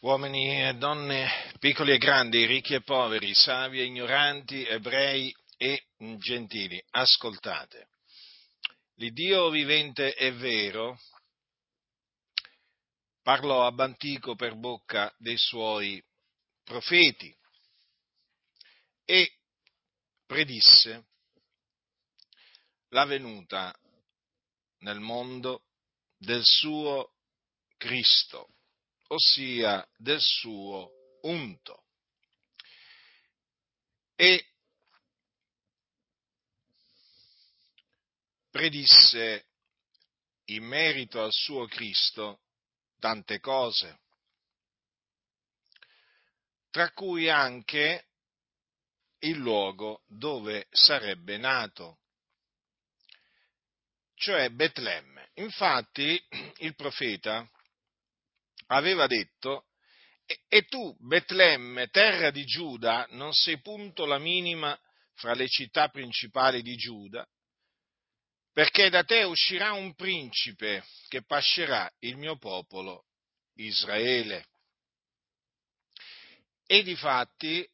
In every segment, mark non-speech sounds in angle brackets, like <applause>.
uomini e donne, piccoli e grandi, ricchi e poveri, savi e ignoranti, ebrei e gentili, ascoltate. L'Iddio vivente e vero parlò ab antico per bocca dei suoi profeti e predisse la venuta nel mondo del suo Cristo ossia del suo unto. E predisse in merito al suo Cristo tante cose, tra cui anche il luogo dove sarebbe nato, cioè Betlemme. Infatti il profeta aveva detto, e tu, Betlemme, terra di Giuda, non sei punto la minima fra le città principali di Giuda, perché da te uscirà un principe che pascerà il mio popolo Israele. E difatti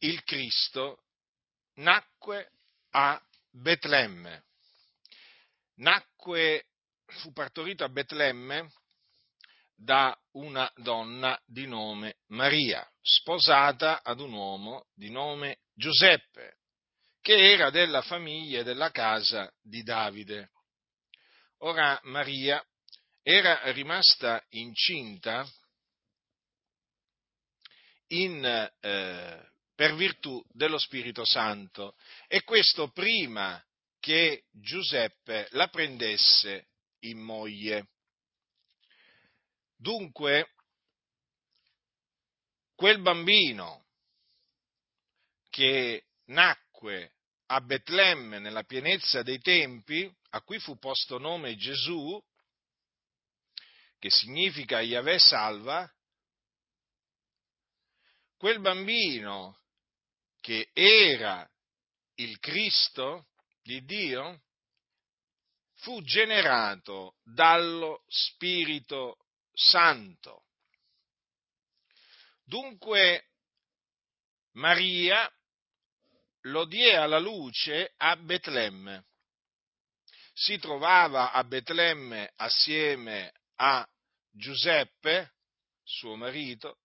il Cristo nacque a Betlemme, nacque fu partorito a Betlemme da una donna di nome Maria, sposata ad un uomo di nome Giuseppe, che era della famiglia e della casa di Davide. Ora Maria era rimasta incinta in, eh, per virtù dello Spirito Santo e questo prima che Giuseppe la prendesse in moglie. Dunque, quel bambino che nacque a Betlemme nella pienezza dei tempi, a cui fu posto nome Gesù, che significa Yahweh salva, quel bambino che era il Cristo di Dio, fu generato dallo Spirito Santo. Dunque Maria lo die alla luce a Betlemme. Si trovava a Betlemme assieme a Giuseppe, suo marito,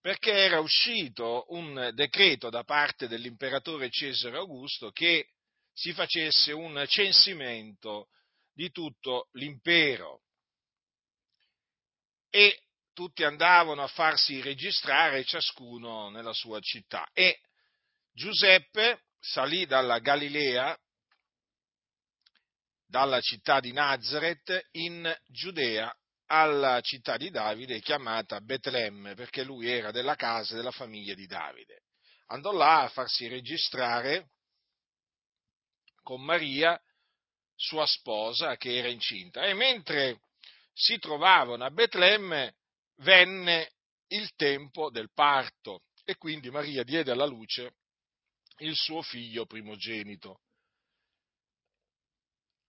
perché era uscito un decreto da parte dell'imperatore Cesare Augusto che si facesse un censimento di tutto l'impero. E tutti andavano a farsi registrare ciascuno nella sua città. E Giuseppe salì dalla Galilea, dalla città di Nazareth, in Giudea, alla città di Davide chiamata Betlemme, perché lui era della casa della famiglia di Davide. Andò là a farsi registrare con Maria, sua sposa, che era incinta. E mentre si trovavano a Betlemme, venne il tempo del parto e quindi Maria diede alla luce il suo figlio primogenito,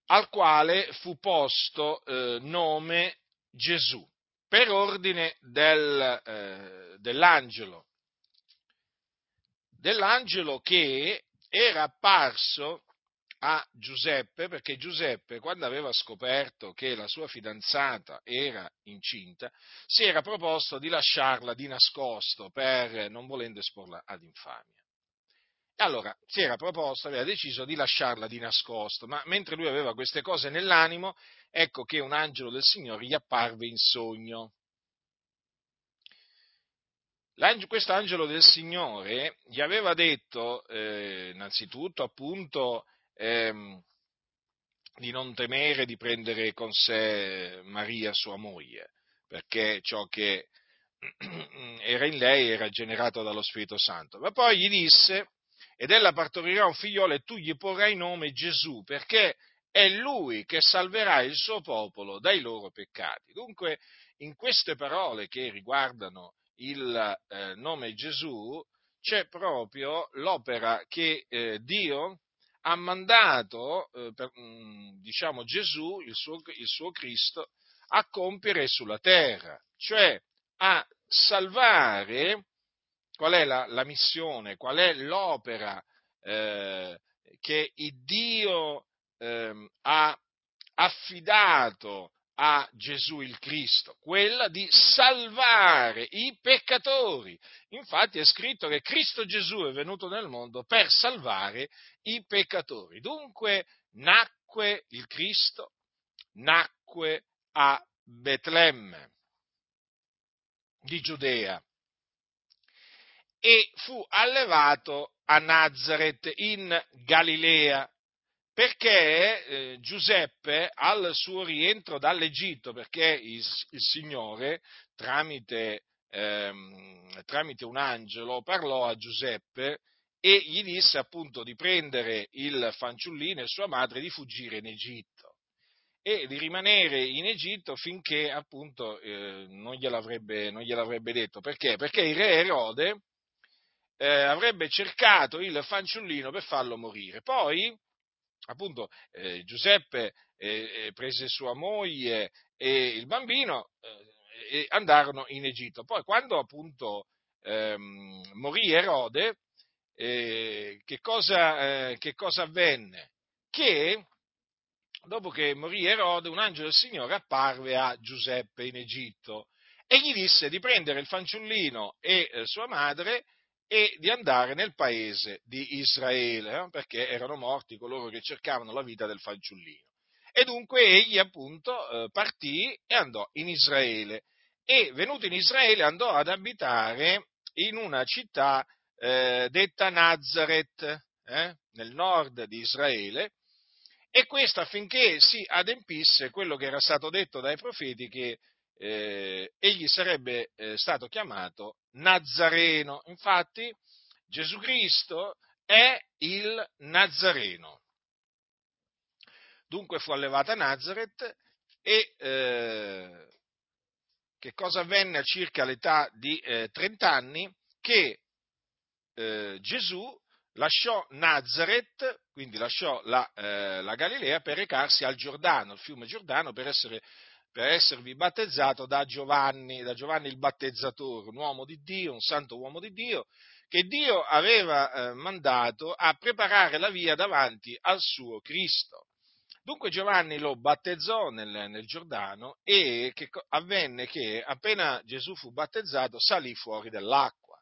al quale fu posto eh, nome Gesù, per ordine del, eh, dell'angelo, dell'angelo che era apparso a Giuseppe, perché Giuseppe, quando aveva scoperto che la sua fidanzata era incinta, si era proposto di lasciarla di nascosto per non volendo esporla ad infamia. E allora si era proposto, aveva deciso di lasciarla di nascosto, ma mentre lui aveva queste cose nell'animo, ecco che un angelo del Signore gli apparve in sogno. Questo angelo del Signore gli aveva detto, eh, innanzitutto, appunto, ehm, di non temere di prendere con sé Maria, sua moglie, perché ciò che <clears throat> era in lei era generato dallo Spirito Santo. Ma poi gli disse, ed ella partorirà un figliolo e tu gli porrai nome Gesù, perché è lui che salverà il suo popolo dai loro peccati. Dunque, in queste parole che riguardano il eh, nome Gesù, c'è proprio l'opera che eh, Dio ha mandato, eh, per, mm, diciamo, Gesù, il suo, il suo, Cristo, a compiere sulla terra, cioè a salvare, qual è la, la missione, qual è l'opera eh, che Dio eh, ha affidato a Gesù il Cristo, quella di salvare i peccatori. Infatti è scritto che Cristo Gesù è venuto nel mondo per salvare i peccatori. Dunque nacque il Cristo, nacque a Betlemme di Giudea e fu allevato a Nazareth in Galilea perché eh, Giuseppe al suo rientro dall'Egitto, perché il, il Signore tramite, ehm, tramite, un angelo parlò a Giuseppe e gli disse appunto di prendere il fanciullino e sua madre di fuggire in Egitto e di rimanere in Egitto finché appunto eh, non, gliel'avrebbe, non, gliel'avrebbe, detto. Perché? Perché il re Erode eh, avrebbe cercato il fanciullino per farlo morire. Poi appunto eh, Giuseppe eh, prese sua moglie e il bambino eh, e andarono in Egitto. Poi quando appunto ehm, morì Erode, eh, che cosa, eh, che cosa avvenne? Che dopo che morì Erode, un angelo del Signore apparve a Giuseppe in Egitto e gli disse di prendere il fanciullino e eh, sua madre e di andare nel paese di Israele, eh, perché erano morti coloro che cercavano la vita del fanciullino. E dunque egli appunto eh, partì e andò in Israele e venuto in Israele andò ad abitare in una città eh, detta Nazareth, eh, nel nord di Israele, e questo affinché si adempisse quello che era stato detto dai profeti che eh, egli sarebbe eh, stato chiamato Nazareno. Infatti Gesù Cristo è il Nazareno. Dunque fu allevato a Nazareth e eh, che cosa avvenne a circa l'età di eh, 30 anni? Che eh, Gesù lasciò Nazareth, quindi lasciò la, eh, la, Galilea per recarsi al Giordano, il fiume Giordano, per essere per esservi battezzato da Giovanni, da Giovanni il battezzatore, un uomo di Dio, un santo uomo di Dio, che Dio aveva eh, mandato a preparare la via davanti al suo Cristo. Dunque Giovanni lo battezzò nel, nel Giordano e che avvenne che appena Gesù fu battezzato salì fuori dell'acqua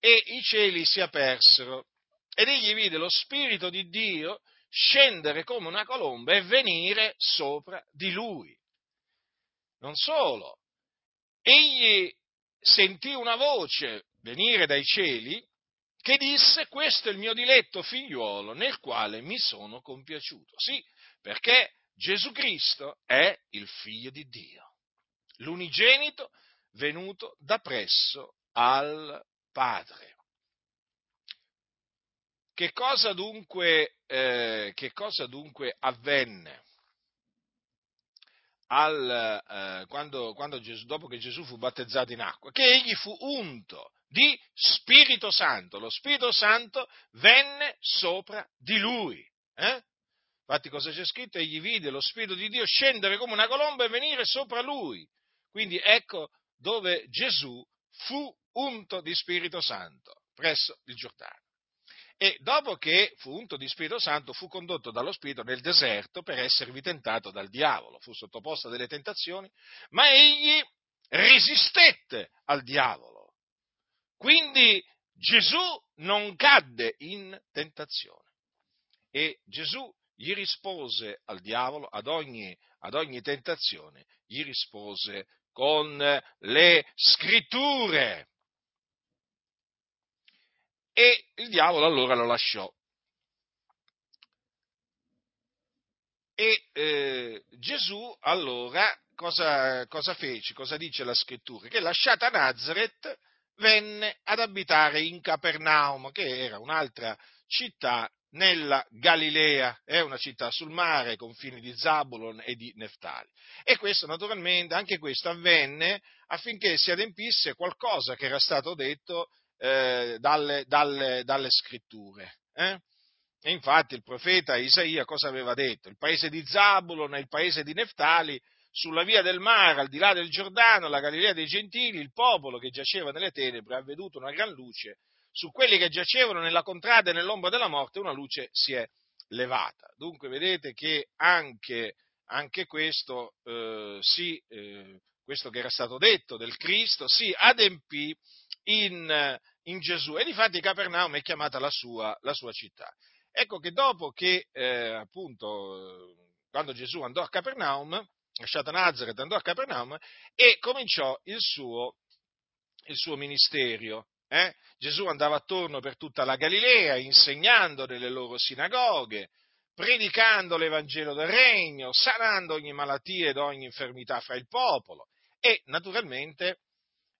e i cieli si apersero ed egli vide lo Spirito di Dio scendere come una colomba e venire sopra di lui. Non solo, egli sentì una voce venire dai cieli che disse questo è il mio diletto figliuolo nel quale mi sono compiaciuto. Sì, perché Gesù Cristo è il figlio di Dio, l'unigenito venuto da presso al Padre. Che cosa dunque, eh, che cosa dunque avvenne? Al, eh, quando, quando Gesù, dopo che Gesù fu battezzato in acqua, che egli fu unto di Spirito Santo. Lo Spirito Santo venne sopra di lui. Eh? Infatti cosa c'è scritto? Egli vide lo Spirito di Dio scendere come una colomba e venire sopra lui. Quindi ecco dove Gesù fu unto di Spirito Santo, presso il Giordano e dopo che fu unto di Spirito Santo fu condotto dallo Spirito nel deserto per esservi tentato dal diavolo, fu sottoposto a delle tentazioni, ma egli resistette al diavolo. Quindi Gesù non cadde in tentazione. E Gesù gli rispose al diavolo, ad ogni, ad ogni tentazione, gli rispose con le scritture e il diavolo allora lo lasciò. E eh, Gesù allora cosa, cosa fece? Cosa dice la scrittura? Che lasciata Nazareth venne ad abitare in Capernaum, che era un'altra città nella Galilea, è una città sul mare, confini di Zabulon e di Neftali. E questo naturalmente, anche questo avvenne affinché si adempisse qualcosa che era stato detto eh, dalle, dalle, dalle, scritture. Eh? E infatti il profeta Isaia cosa aveva detto? Il paese di Zabulon e il paese di Neftali sulla via del mare, al di là del Giordano, la Galilea dei Gentili, il popolo che giaceva nelle tenebre ha veduto una gran luce, su quelli che giacevano nella contrada e nell'ombra della morte una luce si è levata. Dunque vedete che anche, anche questo, eh, sì, eh, questo che era stato detto del Cristo, si adempì in, in Gesù e difatti Capernaum è chiamata la sua, la sua città. Ecco che dopo che eh, appunto quando Gesù andò a Capernaum, lasciato Nazareth, andò a Capernaum e cominciò il suo, il suo ministero. Eh? Gesù andava attorno per tutta la Galilea, insegnando nelle loro sinagoghe, predicando l'Evangelo del Regno, sanando ogni malattia ed ogni infermità fra il popolo e naturalmente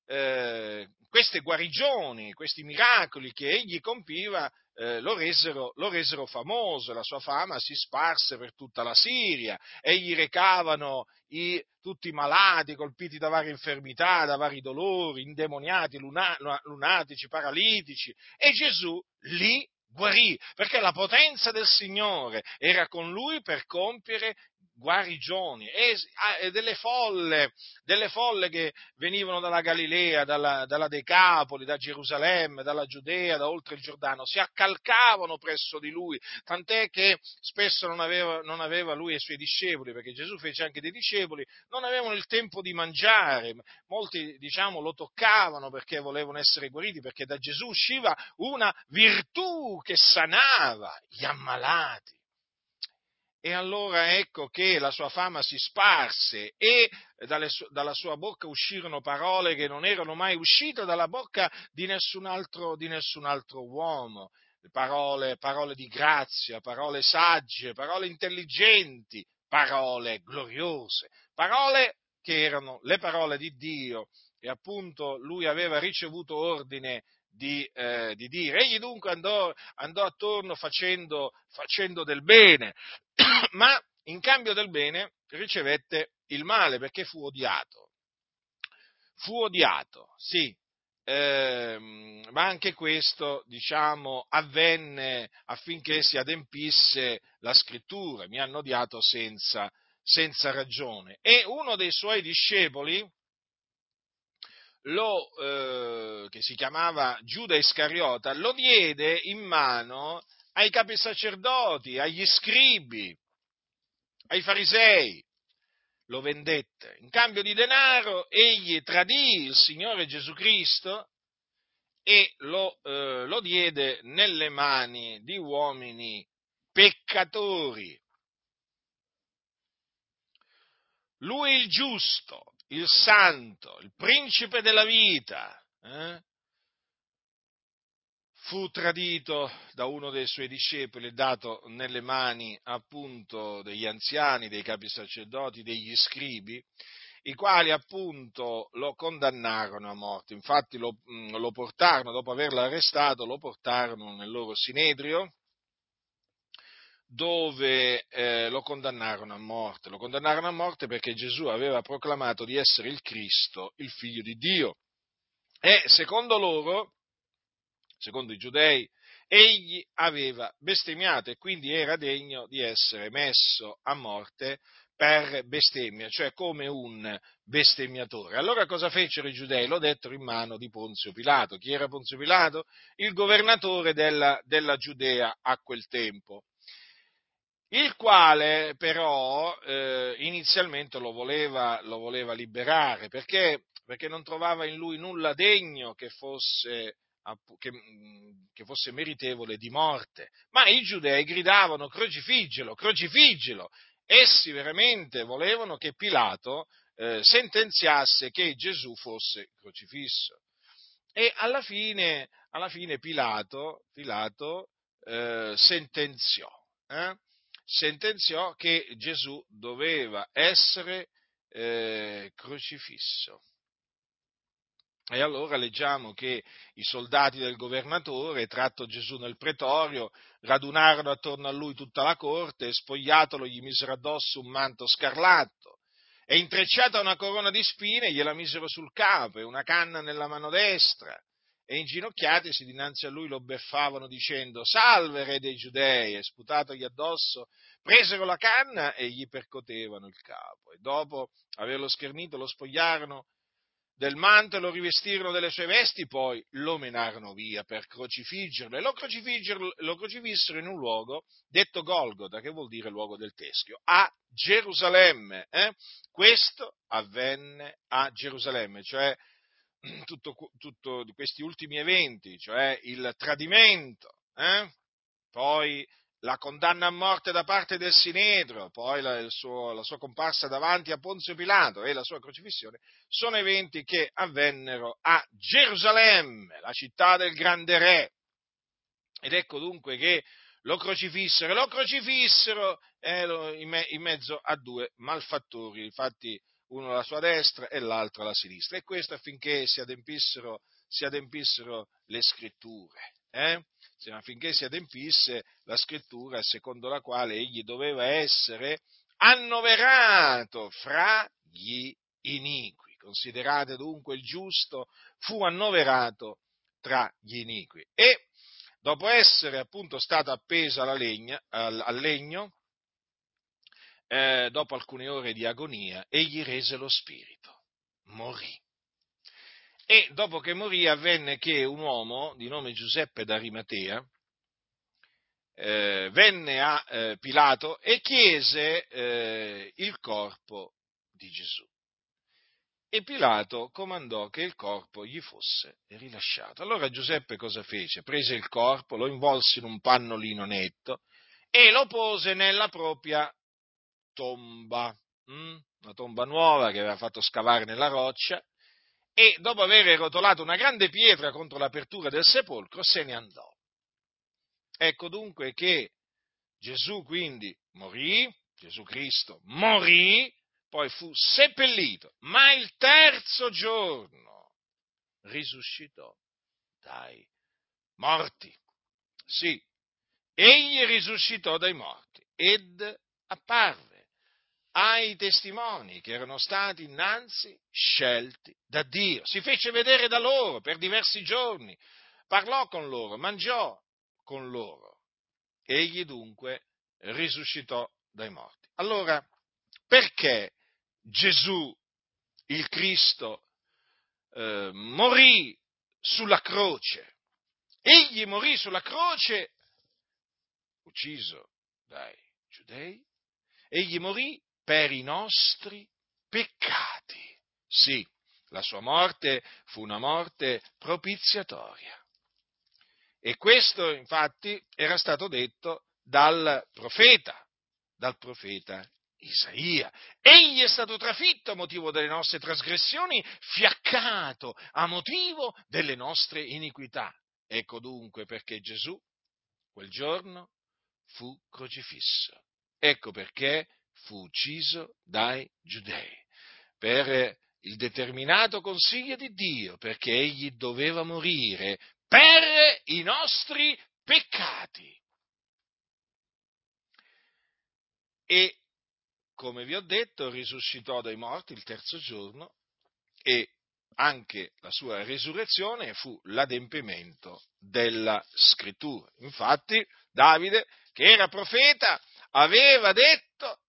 eh, queste guarigioni, questi miracoli che egli compiva eh, lo, resero, lo, resero, famoso, la sua fama si sparse per tutta la Siria e gli recavano i, tutti i malati colpiti da varie infermità, da vari dolori, indemoniati, luna, lunatici, paralitici e Gesù li guarì, perché la potenza del Signore era con lui per compiere guarigioni e, e delle, folle, delle folle che venivano dalla Galilea, dalla, dalla, Decapoli, da Gerusalemme, dalla Giudea, da oltre il Giordano, si accalcavano presso di lui, tant'è che spesso non aveva, non aveva lui e i suoi discepoli, perché Gesù fece anche dei discepoli, non avevano il tempo di mangiare, molti diciamo lo toccavano perché volevano essere guariti, perché da Gesù usciva una virtù che sanava gli ammalati. E allora ecco che la sua fama si sparse e dalle, dalla sua bocca uscirono parole che non erano mai uscite dalla bocca di nessun altro, di nessun altro uomo. Parole, parole di grazia, parole sagge, parole intelligenti, parole gloriose, parole che erano le parole di Dio e appunto lui aveva ricevuto ordine di, eh, di dire. Egli dunque andò, andò attorno facendo, facendo del bene, <coughs> ma in cambio del bene ricevette il male perché fu odiato. Fu odiato, sì, eh, ma anche questo, diciamo, avvenne affinché si adempisse la scrittura, mi hanno odiato senza, senza ragione. E uno dei suoi discepoli, lo, eh, che si chiamava Giuda Iscariota, lo diede in mano ai capi sacerdoti, agli scribi, ai farisei. Lo vendette. In cambio di denaro egli tradì il Signore Gesù Cristo e lo, eh, lo diede nelle mani di uomini peccatori. Lui il giusto, il santo, il principe della vita, eh, fu tradito da uno dei suoi discepoli e dato nelle mani appunto degli anziani, dei capi sacerdoti, degli scribi, i quali appunto lo condannarono a morte. Infatti lo, mm, lo portarono, dopo averlo arrestato, lo portarono nel loro sinedrio dove eh, lo condannarono a morte. Lo condannarono a morte perché Gesù aveva proclamato di essere il Cristo, il figlio di Dio. E secondo loro, secondo i giudei, egli aveva bestemmiato e quindi era degno di essere messo a morte per bestemmia, cioè come un bestemmiatore. Allora cosa fecero i giudei? Lo dettero in mano di Ponzio Pilato. Chi era Ponzio Pilato? Il governatore della, della Giudea a quel tempo il quale però eh, inizialmente lo voleva, lo voleva liberare perché, perché, non trovava in lui nulla degno che fosse, che, che fosse, meritevole di morte. Ma i giudei gridavano crocifiggelo, crocifiggelo. Essi veramente volevano che Pilato eh, sentenziasse che Gesù fosse crocifisso. E alla fine, alla fine Pilato, Pilato eh, sentenziò. Eh? Sentenziò che Gesù doveva essere eh, crocifisso. E allora leggiamo che i soldati del governatore, tratto Gesù nel pretorio, radunarono attorno a lui tutta la corte e spogliatolo gli misero addosso un manto scarlatto e intrecciata una corona di spine gliela misero sul capo e una canna nella mano destra e inginocchiatisi dinanzi a lui lo beffavano dicendo salve re dei giudei e sputatogli addosso presero la canna e gli percotevano il capo e dopo averlo schernito lo spogliarono del manto e lo rivestirono delle sue vesti, poi lo menarono via per crocifiggerlo e lo, lo crocifissero in un luogo detto Golgota, che vuol dire luogo del teschio, a Gerusalemme. Eh? Questo avvenne a Gerusalemme, cioè <clears throat> tutto, tutto questi ultimi eventi, cioè il tradimento, eh? poi la condanna a morte da parte del Sinedro, poi la, suo, la, sua comparsa davanti a Ponzio Pilato e la sua crocifissione, sono eventi che avvennero a Gerusalemme, la città del grande re. Ed ecco dunque che lo crocifissero, lo crocifissero eh, in, me, in mezzo a due malfattori, infatti uno alla sua destra e l'altro alla sinistra, e questo affinché si adempissero, si adempissero le scritture. Eh? affinché si adempisse la scrittura secondo la quale egli doveva essere annoverato fra gli iniqui. Considerate dunque il giusto, fu annoverato tra gli iniqui. E dopo essere appunto stato appeso alla legna, al, al legno, eh, dopo alcune ore di agonia, egli rese lo spirito, morì. E dopo che morì avvenne che un uomo di nome Giuseppe d'Arimatea eh, venne a eh, Pilato e chiese eh, il corpo di Gesù. E Pilato comandò che il corpo gli fosse rilasciato. Allora Giuseppe cosa fece? Prese il corpo, lo involse in un pannolino netto e lo pose nella propria tomba, hm? una tomba nuova che aveva fatto scavare nella roccia, e dopo aver rotolato una grande pietra contro l'apertura del sepolcro se ne andò. Ecco dunque che Gesù quindi morì, Gesù Cristo morì, poi fu seppellito, ma il terzo giorno risuscitò dai morti. Sì, egli risuscitò dai morti ed apparve ai testimoni che erano stati innanzi scelti da Dio. Si fece vedere da loro per diversi giorni, parlò con loro, mangiò con loro. Egli dunque risuscitò dai morti. Allora, perché Gesù, il Cristo, eh, morì sulla croce? Egli morì sulla croce, ucciso dai giudei, egli morì per i nostri peccati. Sì, la sua morte fu una morte propiziatoria. E questo infatti era stato detto dal profeta, dal profeta Isaia. Egli è stato trafitto a motivo delle nostre trasgressioni, fiaccato a motivo delle nostre iniquità. Ecco dunque perché Gesù quel giorno fu crocifisso. Ecco perché fu ucciso dai giudei per il determinato consiglio di Dio, perché egli doveva morire per i nostri peccati. E, come vi ho detto, risuscitò dai morti il terzo giorno e anche la sua risurrezione fu l'adempimento della scrittura. Infatti, Davide, che era profeta, aveva detto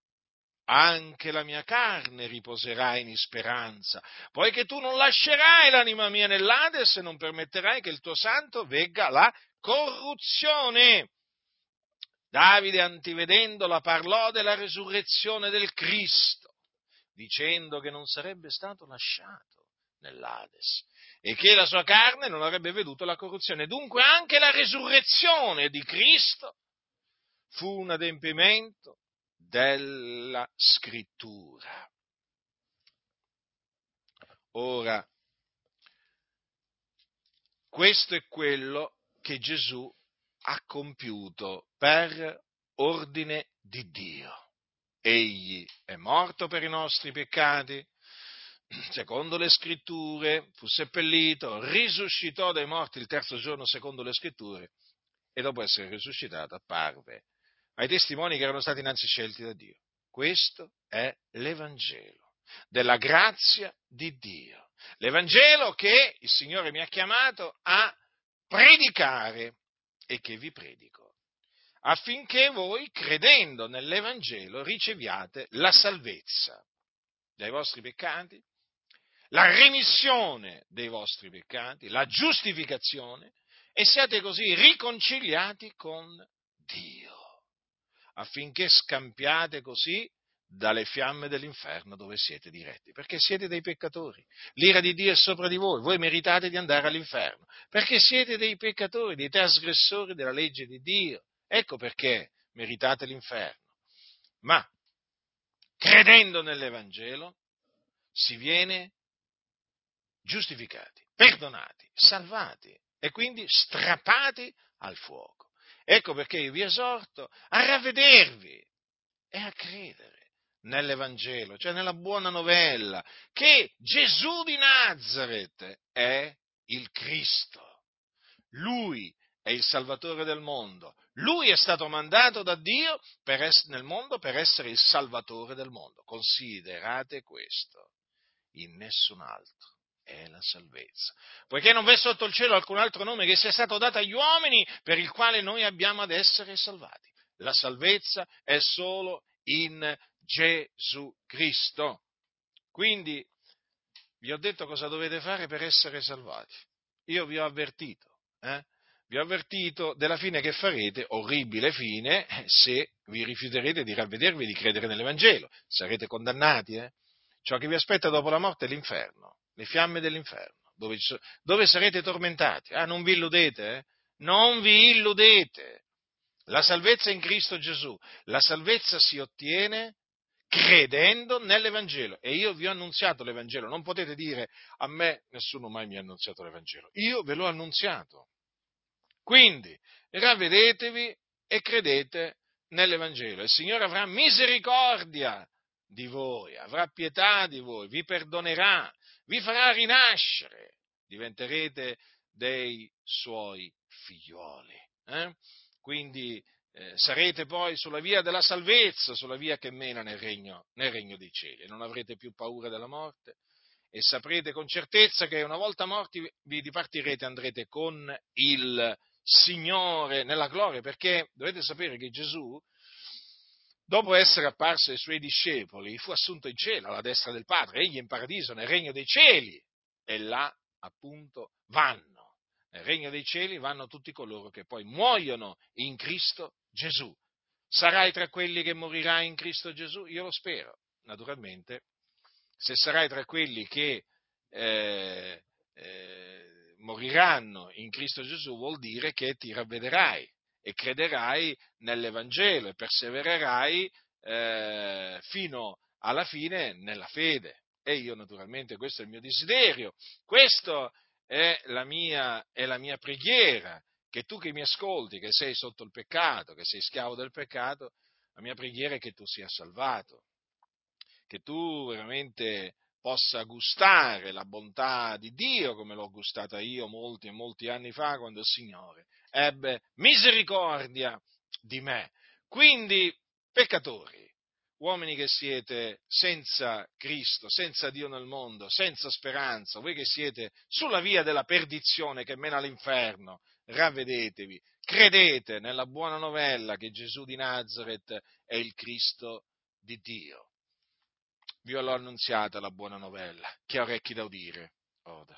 anche la mia carne riposerà in speranza, poiché tu non lascerai l'anima mia nell'Ades e non permetterai che il tuo santo vegga la corruzione. Davide, antivedendola, parlò della resurrezione del Cristo, dicendo che non sarebbe stato lasciato nell'Ades e che la sua carne non avrebbe veduto la corruzione. Dunque anche la resurrezione di Cristo fu un adempimento della scrittura. Ora, questo è quello che Gesù ha compiuto per ordine di Dio. Egli è morto per i nostri peccati, secondo le scritture, fu seppellito, risuscitò dai morti il terzo giorno secondo le scritture e dopo essere risuscitato apparve ai testimoni che erano stati innanzi scelti da Dio. Questo è l'Evangelo della grazia di Dio. l'Evangelo che il Signore mi ha chiamato a predicare e che vi predico, affinché voi, credendo nell'Evangelo, riceviate la salvezza dai vostri peccati, la remissione dei vostri peccati, la giustificazione e siate così riconciliati con Dio, affinché scampiate così dalle fiamme dell'inferno dove siete diretti, perché siete dei peccatori. L'ira di Dio è sopra di voi, voi meritate di andare all'inferno, perché siete dei peccatori, dei trasgressori della legge di Dio. Ecco perché meritate l'inferno. Ma credendo nell'Evangelo si viene giustificati, perdonati, salvati e quindi strappati al fuoco. Ecco perché io vi esorto a ravvedervi e a credere nell'Evangelo, cioè nella buona novella, che Gesù di Nazareth è il Cristo. Lui è il Salvatore del mondo. Lui è stato mandato da Dio es- nel mondo per essere il Salvatore del mondo. Considerate questo, in nessun altro è la salvezza. Poiché non v'è sotto il cielo alcun altro nome che sia stato dato agli uomini per il quale noi abbiamo ad essere salvati. La salvezza è solo in Gesù Cristo. Quindi vi ho detto cosa dovete fare per essere salvati. Io vi ho avvertito, eh? vi ho avvertito della fine che farete, orribile fine, eh, se vi rifiuterete di ravvedervi e di credere nell'Evangelo. Sarete condannati. Eh? Ciò che vi aspetta dopo la morte è l'inferno, le fiamme dell'inferno, dove, dove sarete tormentati. Ah, non vi illudete, eh? Non vi illudete. La salvezza in Cristo Gesù. La salvezza si ottiene credendo nell'Evangelo. E io vi ho annunziato l'Evangelo. Non potete dire a me nessuno mai mi ha annunziato l'Evangelo. Io ve l'ho annunziato. Quindi ravvedetevi e credete nell'Evangelo. Il Signore avrà misericordia di voi, avrà pietà di voi, vi perdonerà, vi farà rinascere, diventerete dei suoi figlioli. Eh? Quindi eh, sarete poi sulla via della salvezza, sulla via che mena nel regno, nel regno dei cieli. Non avrete più paura della morte e saprete con certezza che una volta morti vi dipartirete e andrete con il Signore nella gloria, perché dovete sapere che Gesù, dopo essere apparso ai suoi discepoli, fu assunto in cielo alla destra del Padre, egli in paradiso, nel regno dei cieli, e là appunto vanno. Nel regno dei cieli vanno tutti coloro che poi muoiono in Cristo Gesù. Sarai tra quelli che morirai in Cristo Gesù? Io lo spero, naturalmente. Se sarai tra quelli che eh, eh, moriranno in Cristo Gesù, vuol dire che ti ravvederai e crederai nell'Evangelo e persevererai eh, fino alla fine nella fede. E io naturalmente questo è il mio desiderio, questo è la mia, è la mia preghiera, che tu che mi ascolti, che sei sotto il peccato, che sei schiavo del peccato, la mia preghiera è che tu sia salvato, che tu veramente possa gustare la bontà di Dio come l'ho gustata io molti e molti anni fa quando il Signore ebbe misericordia di me. Quindi, peccatori, uomini che siete senza Cristo, senza Dio nel mondo, senza speranza, voi che siete sulla via della perdizione che mena all'inferno, ravvedetevi, credete nella buona novella che Gesù di Nazareth è il Cristo di Dio. Vi ho annunziata la buona novella, chi ha orecchi da udire, oda.